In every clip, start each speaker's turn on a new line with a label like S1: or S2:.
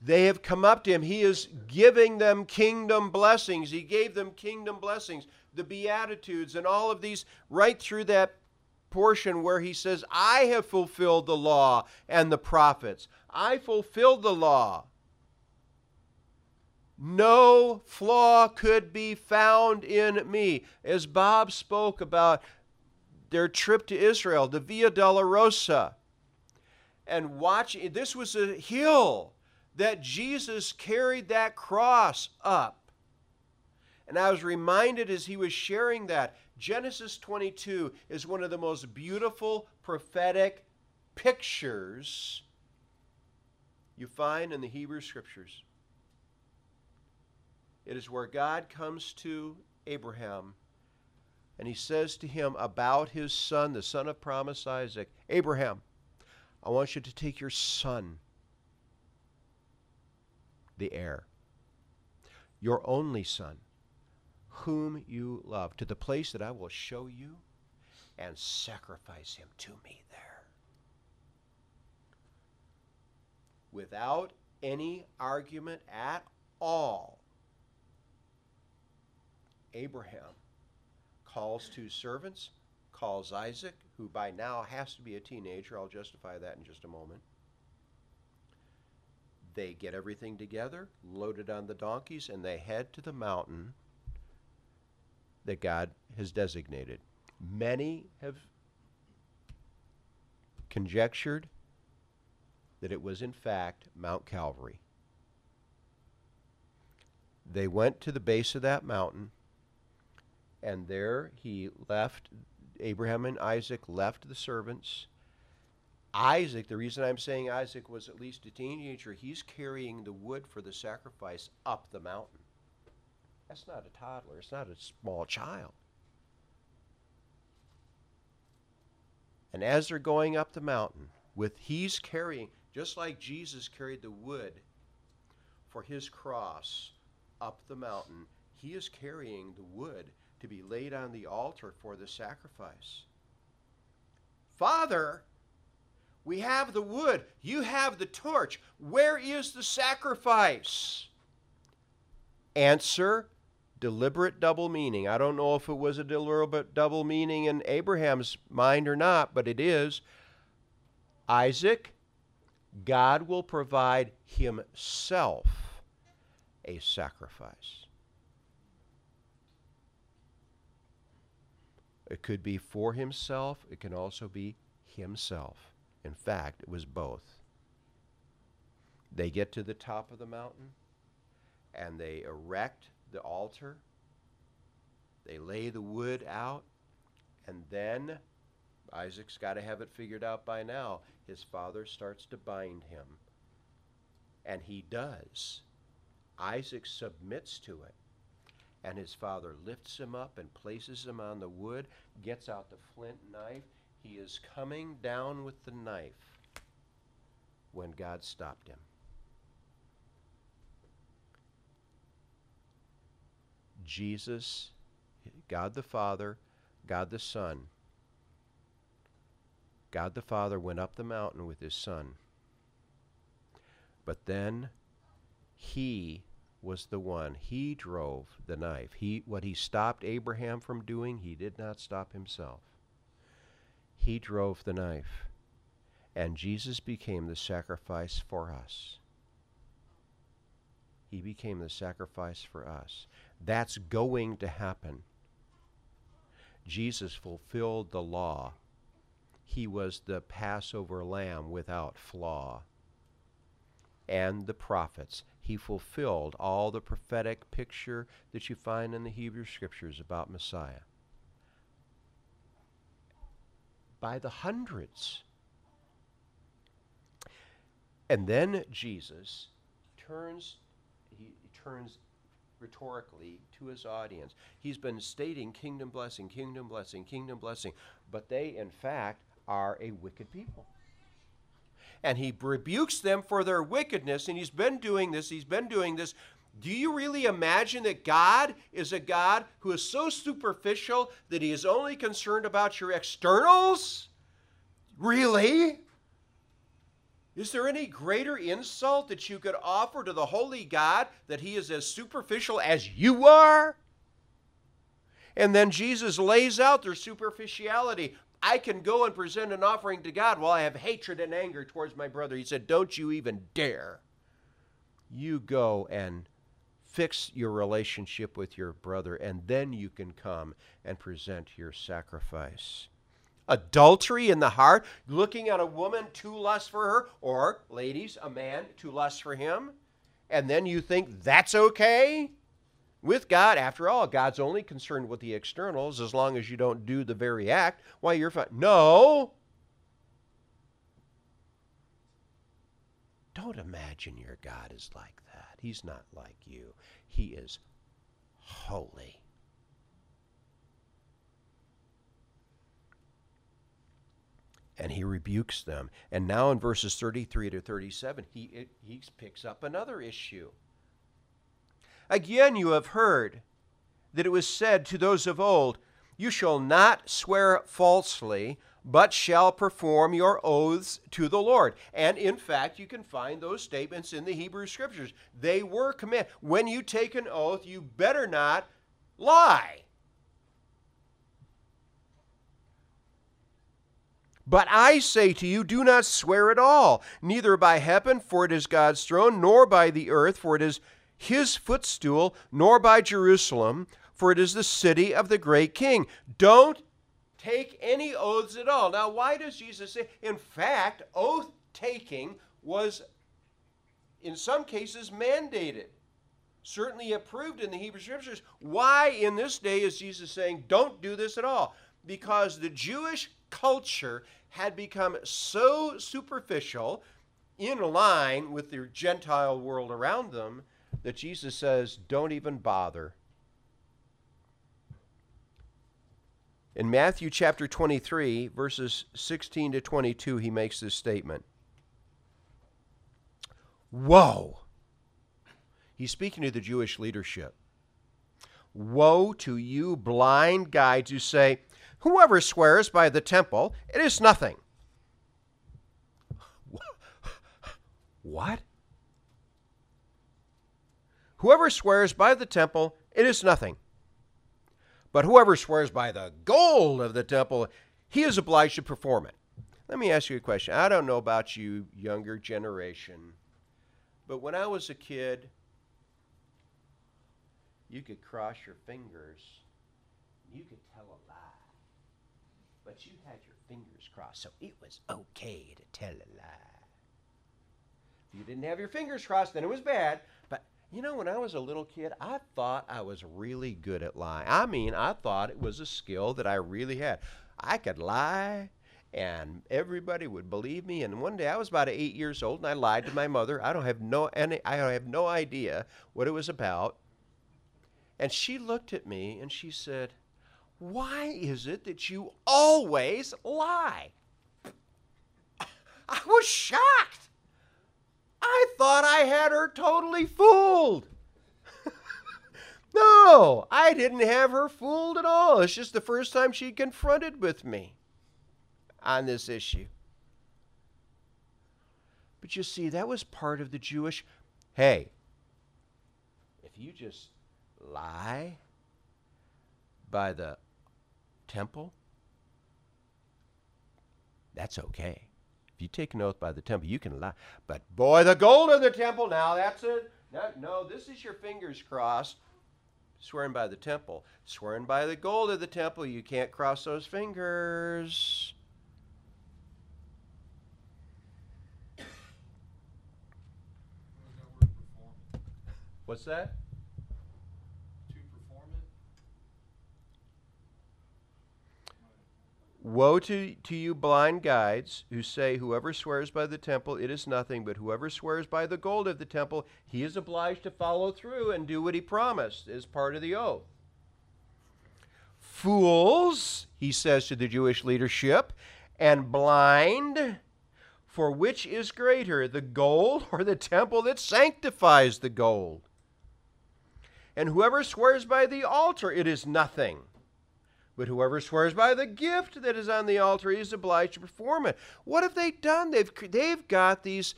S1: They have come up to him. He is giving them kingdom blessings. He gave them kingdom blessings, the Beatitudes, and all of these right through that portion where he says, I have fulfilled the law and the prophets. I fulfilled the law. No flaw could be found in me. As Bob spoke about their trip to Israel, the Via Dolorosa, and watching, this was a hill that Jesus carried that cross up. And I was reminded as he was sharing that, Genesis 22 is one of the most beautiful prophetic pictures you find in the Hebrew Scriptures. It is where God comes to Abraham and he says to him about his son, the son of promise Isaac Abraham, I want you to take your son, the heir, your only son, whom you love, to the place that I will show you and sacrifice him to me there. Without any argument at all, Abraham calls two servants, calls Isaac, who by now has to be a teenager. I'll justify that in just a moment. They get everything together, loaded on the donkeys, and they head to the mountain that God has designated. Many have conjectured that it was, in fact, Mount Calvary. They went to the base of that mountain and there he left, Abraham and Isaac left the servants. Isaac, the reason I'm saying Isaac was at least a teenager, he's carrying the wood for the sacrifice up the mountain. That's not a toddler, it's not a small child. And as they're going up the mountain, with he's carrying, just like Jesus carried the wood for his cross up the mountain, he is carrying the wood to be laid on the altar for the sacrifice. Father, we have the wood, you have the torch. Where is the sacrifice? Answer deliberate double meaning. I don't know if it was a deliberate double meaning in Abraham's mind or not, but it is. Isaac, God will provide himself a sacrifice. It could be for himself, it can also be himself. In fact, it was both. They get to the top of the mountain and they erect the altar. They lay the wood out, and then Isaac's got to have it figured out by now. His father starts to bind him. And he does. Isaac submits to it. And his father lifts him up and places him on the wood, gets out the flint knife. He is coming down with the knife when God stopped him. Jesus, God the Father, God the Son. God the Father went up the mountain with his Son. But then he was the one. He drove the knife. He what he stopped Abraham from doing, he did not stop himself. He drove the knife. And Jesus became the sacrifice for us. He became the sacrifice for us. That's going to happen. Jesus fulfilled the law. He was the Passover lamb without flaw. And the prophets he fulfilled all the prophetic picture that you find in the Hebrew Scriptures about Messiah. By the hundreds. And then Jesus turns he turns rhetorically to his audience. He's been stating kingdom blessing, kingdom blessing, kingdom blessing, but they in fact are a wicked people and he rebukes them for their wickedness. And he's been doing this, he's been doing this. Do you really imagine that God is a God who is so superficial that he is only concerned about your externals? Really? Is there any greater insult that you could offer to the holy God that he is as superficial as you are? And then Jesus lays out their superficiality. I can go and present an offering to God while I have hatred and anger towards my brother. He said, Don't you even dare. You go and fix your relationship with your brother, and then you can come and present your sacrifice. Adultery in the heart, looking at a woman to lust for her, or, ladies, a man to lust for him, and then you think that's okay? with God. After all, God's only concerned with the externals as long as you don't do the very act. Why, you're fine. No! Don't imagine your God is like. He's not like you, He is holy. and he rebukes them. And now in verses 33 to 37, he, he picks up another issue. Again, you have heard that it was said to those of old, You shall not swear falsely, but shall perform your oaths to the Lord. And in fact, you can find those statements in the Hebrew Scriptures. They were commanded. When you take an oath, you better not lie. But I say to you, do not swear at all, neither by heaven, for it is God's throne, nor by the earth, for it is his footstool, nor by Jerusalem, for it is the city of the great king. Don't take any oaths at all. Now, why does Jesus say? In fact, oath taking was, in some cases, mandated, certainly approved in the Hebrew Scriptures. Why, in this day, is Jesus saying, don't do this at all? Because the Jewish culture had become so superficial, in line with the Gentile world around them, that Jesus says, don't even bother. In Matthew chapter 23, verses 16 to 22, he makes this statement Woe! He's speaking to the Jewish leadership. Woe to you, blind guides who say, Whoever swears by the temple, it is nothing. What? Whoever swears by the temple, it is nothing. But whoever swears by the gold of the temple, he is obliged to perform it. Let me ask you a question. I don't know about you, younger generation, but when I was a kid, you could cross your fingers, you could tell a lie, but you had your fingers crossed, so it was okay to tell a lie. If you didn't have your fingers crossed, then it was bad. You know, when I was a little kid, I thought I was really good at lying. I mean, I thought it was a skill that I really had. I could lie and everybody would believe me. And one day I was about eight years old and I lied to my mother. I don't have no any I have no idea what it was about. And she looked at me and she said, Why is it that you always lie? I was shocked. Thought I had her totally fooled. no, I didn't have her fooled at all. It's just the first time she confronted with me on this issue. But you see, that was part of the Jewish hey, if you just lie by the temple, that's okay. If you take an oath by the temple, you can lie. But boy, the gold of the temple, now that's it. No, no, this is your fingers crossed. Swearing by the temple. Swearing by the gold of the temple, you can't cross those fingers. What's that? Woe to, to you, blind guides, who say, Whoever swears by the temple, it is nothing, but whoever swears by the gold of the temple, he is obliged to follow through and do what he promised as part of the oath. Fools, he says to the Jewish leadership, and blind, for which is greater, the gold or the temple that sanctifies the gold? And whoever swears by the altar, it is nothing But whoever swears by the gift that is on the altar, is obliged to perform it. What have they done? They've, they've got these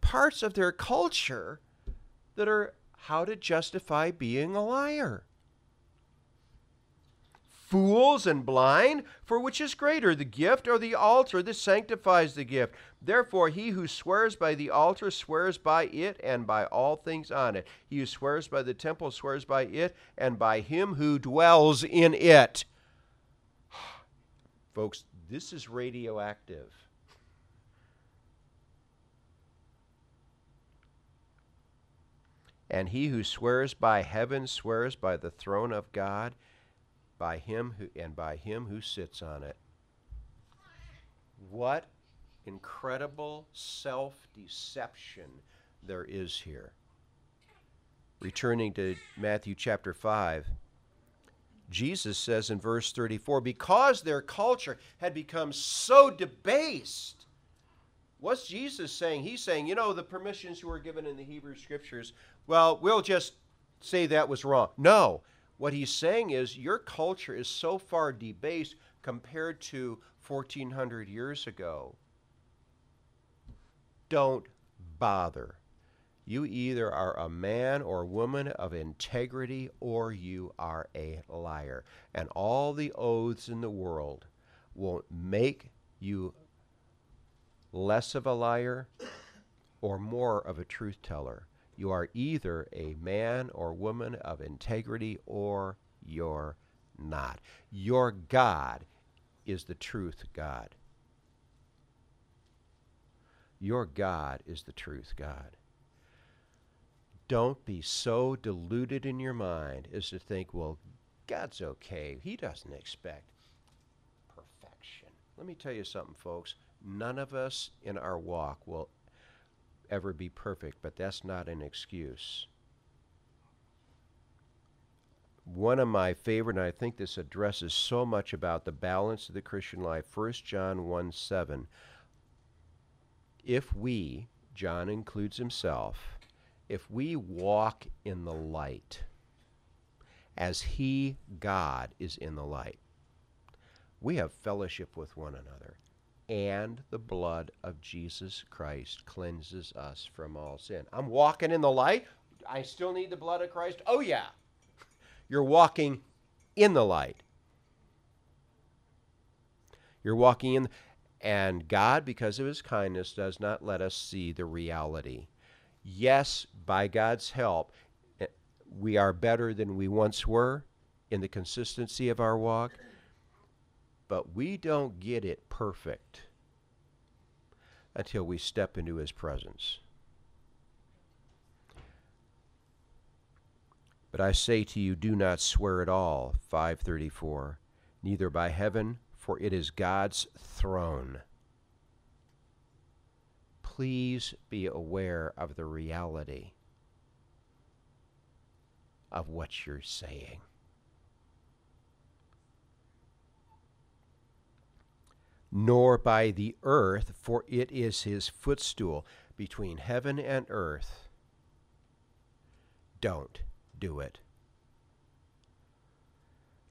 S1: parts of their culture that are how to justify being a liar fools and blind? For which is greater, the gift or the altar that sanctifies the gift? Therefore, he who swears by the altar swears by it and by all things on it. He who swears by the temple swears by it and by him who dwells in it. Folks, this is radioactive. And he who swears by heaven swears by the throne of God by him who and by him who sits on it. What incredible self-deception there is here. Returning to Matthew chapter 5, Jesus says in verse 34 because their culture had become so debased. What's Jesus saying? He's saying, you know, the permissions who were given in the Hebrew scriptures, well, we'll just say that was wrong. No, what he's saying is your culture is so far debased compared to 1400 years ago. Don't bother. You either are a man or woman of integrity or you are a liar. And all the oaths in the world won't make you less of a liar or more of a truth teller. You are either a man or woman of integrity or you're not. Your God is the truth God. Your God is the truth God. Don't be so deluded in your mind as to think, well, God's okay. He doesn't expect perfection. Let me tell you something, folks. None of us in our walk will ever be perfect, but that's not an excuse. One of my favorite, and I think this addresses so much about the balance of the Christian life, 1 John 1 7. If we, John includes himself, if we walk in the light, as he, God, is in the light, we have fellowship with one another and the blood of Jesus Christ cleanses us from all sin. I'm walking in the light. I still need the blood of Christ. Oh, yeah. You're walking in the light. You're walking in, and God, because of his kindness, does not let us see the reality. Yes, by God's help, eh, we are better than we once were in the consistency of our walk but we don't get it perfect until we step into his presence. But I say to you, do not swear at all. 534. Neither by heaven, for it is God's throne. Please be aware of the reality of what you're saying. Nor by the earth, for it is his footstool between heaven and earth. Don't do it.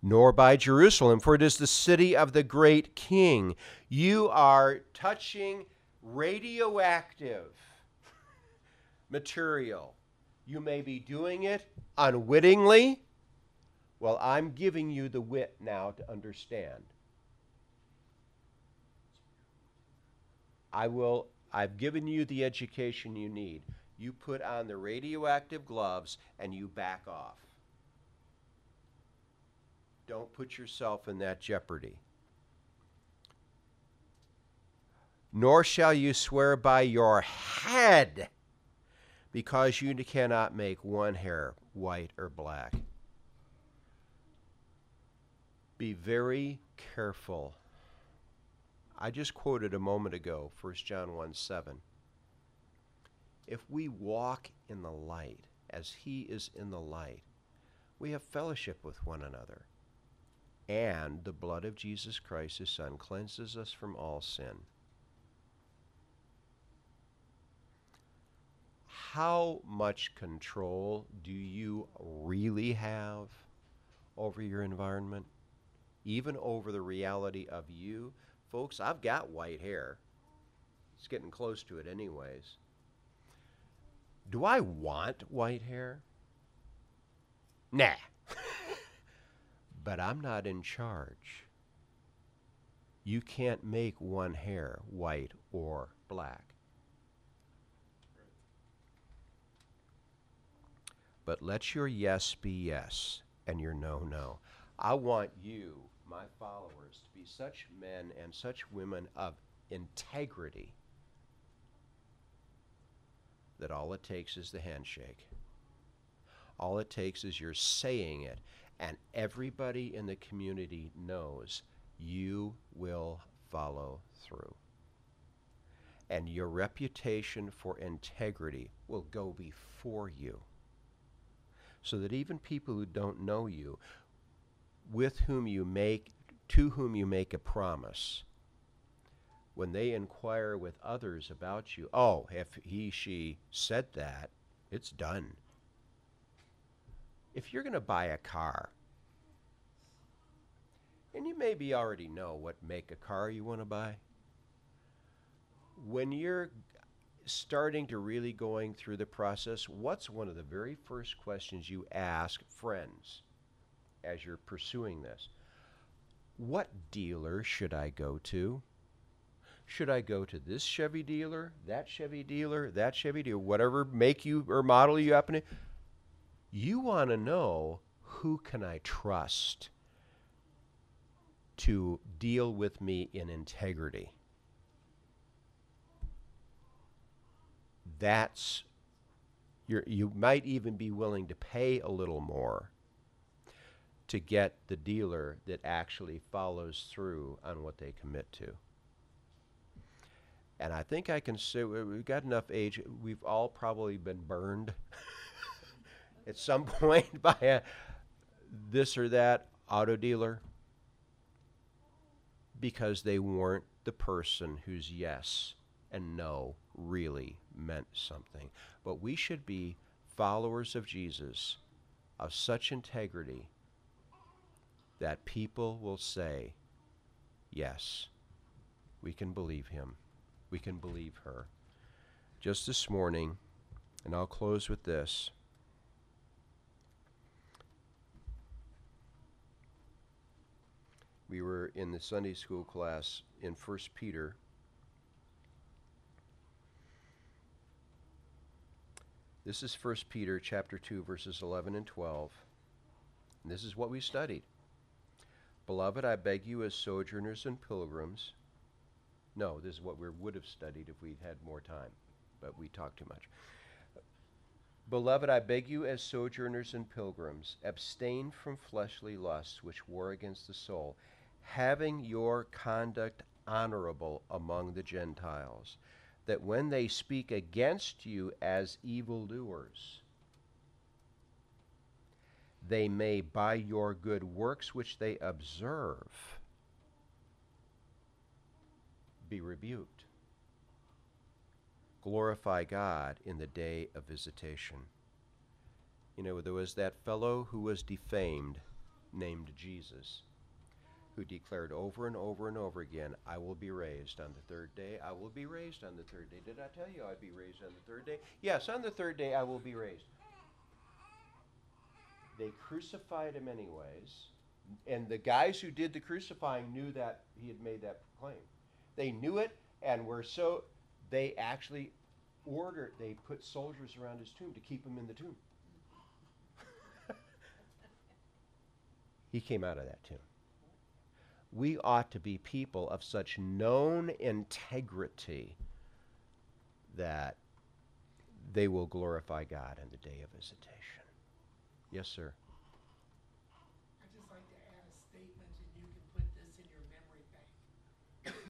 S1: Nor by Jerusalem, for it is the city of the great king. You are touching radioactive material. You may be doing it unwittingly. Well, I'm giving you the wit now to understand. I will I've given you the education you need. You put on the radioactive gloves and you back off. Don't put yourself in that jeopardy. Nor shall you swear by your head, because you cannot make one hair white or black. Be very careful I just quoted a moment ago 1 John 1 7. If we walk in the light as he is in the light, we have fellowship with one another. And the blood of Jesus Christ, his Son, cleanses us from all sin. How much control do you really have over your environment? even over the reality of you. Folks, I've got white hair. It's getting close to it, anyways. Do I want white hair? Nah. but I'm not in charge. You can't make one hair white or black. But let your yes be yes and your no, no. I want you, my followers, to be such men and such women of integrity that all it takes is the handshake. All it takes is you're saying it, and everybody in the community knows you will follow through. And your reputation for integrity will go before you. So that even people who don't know you, with whom you make, to whom you make a promise, when they inquire with others about you, oh, if he, she said that, it's done. If you're going to buy a car, and you maybe already know what make a car you want to buy, when you're starting to really going through the process, what's one of the very first questions you ask friends as you're pursuing this? What dealer should I go to? Should I go to this Chevy dealer, that Chevy dealer, that Chevy dealer, whatever make you or model you happen to? You want to know who can I trust to deal with me in integrity. That's you you might even be willing to pay a little more to get the dealer that actually follows through on what they commit to. And I think I can say we've got enough age. We've all probably been burned at some point by a this or that auto dealer because they weren't the person whose yes and no really meant something. But we should be followers of Jesus of such integrity that people will say, yes, we can believe him we can believe her. Just this morning, and I'll close with this. We were in the Sunday school class in 1 Peter. This is 1 Peter chapter 2 verses 11 and 12. And this is what we studied. Beloved, I beg you as sojourners and pilgrims no, this is what we would have studied if we'd had more time, but we talked too much. Beloved, I beg you as sojourners and pilgrims, abstain from fleshly lusts which war against the soul, having your conduct honorable among the Gentiles, that when they speak against you as evildoers, they may by your good works which they observe be rebuked. Glorify God in the day of visitation. You know, there was that fellow who was defamed named Jesus, who declared over and over and over again, I will be raised on the third day. I will be raised on the third day. Did I tell you I'd be raised on the third day? Yes, on the third day I will be raised. They crucified him anyways, and the guys who did the crucifying knew that he had made that claim. They knew it and were so, they actually ordered, they put soldiers around his tomb to keep him in the tomb. he came out of that tomb. We ought to be people of such known integrity that they will glorify God in the day of visitation. Yes, sir.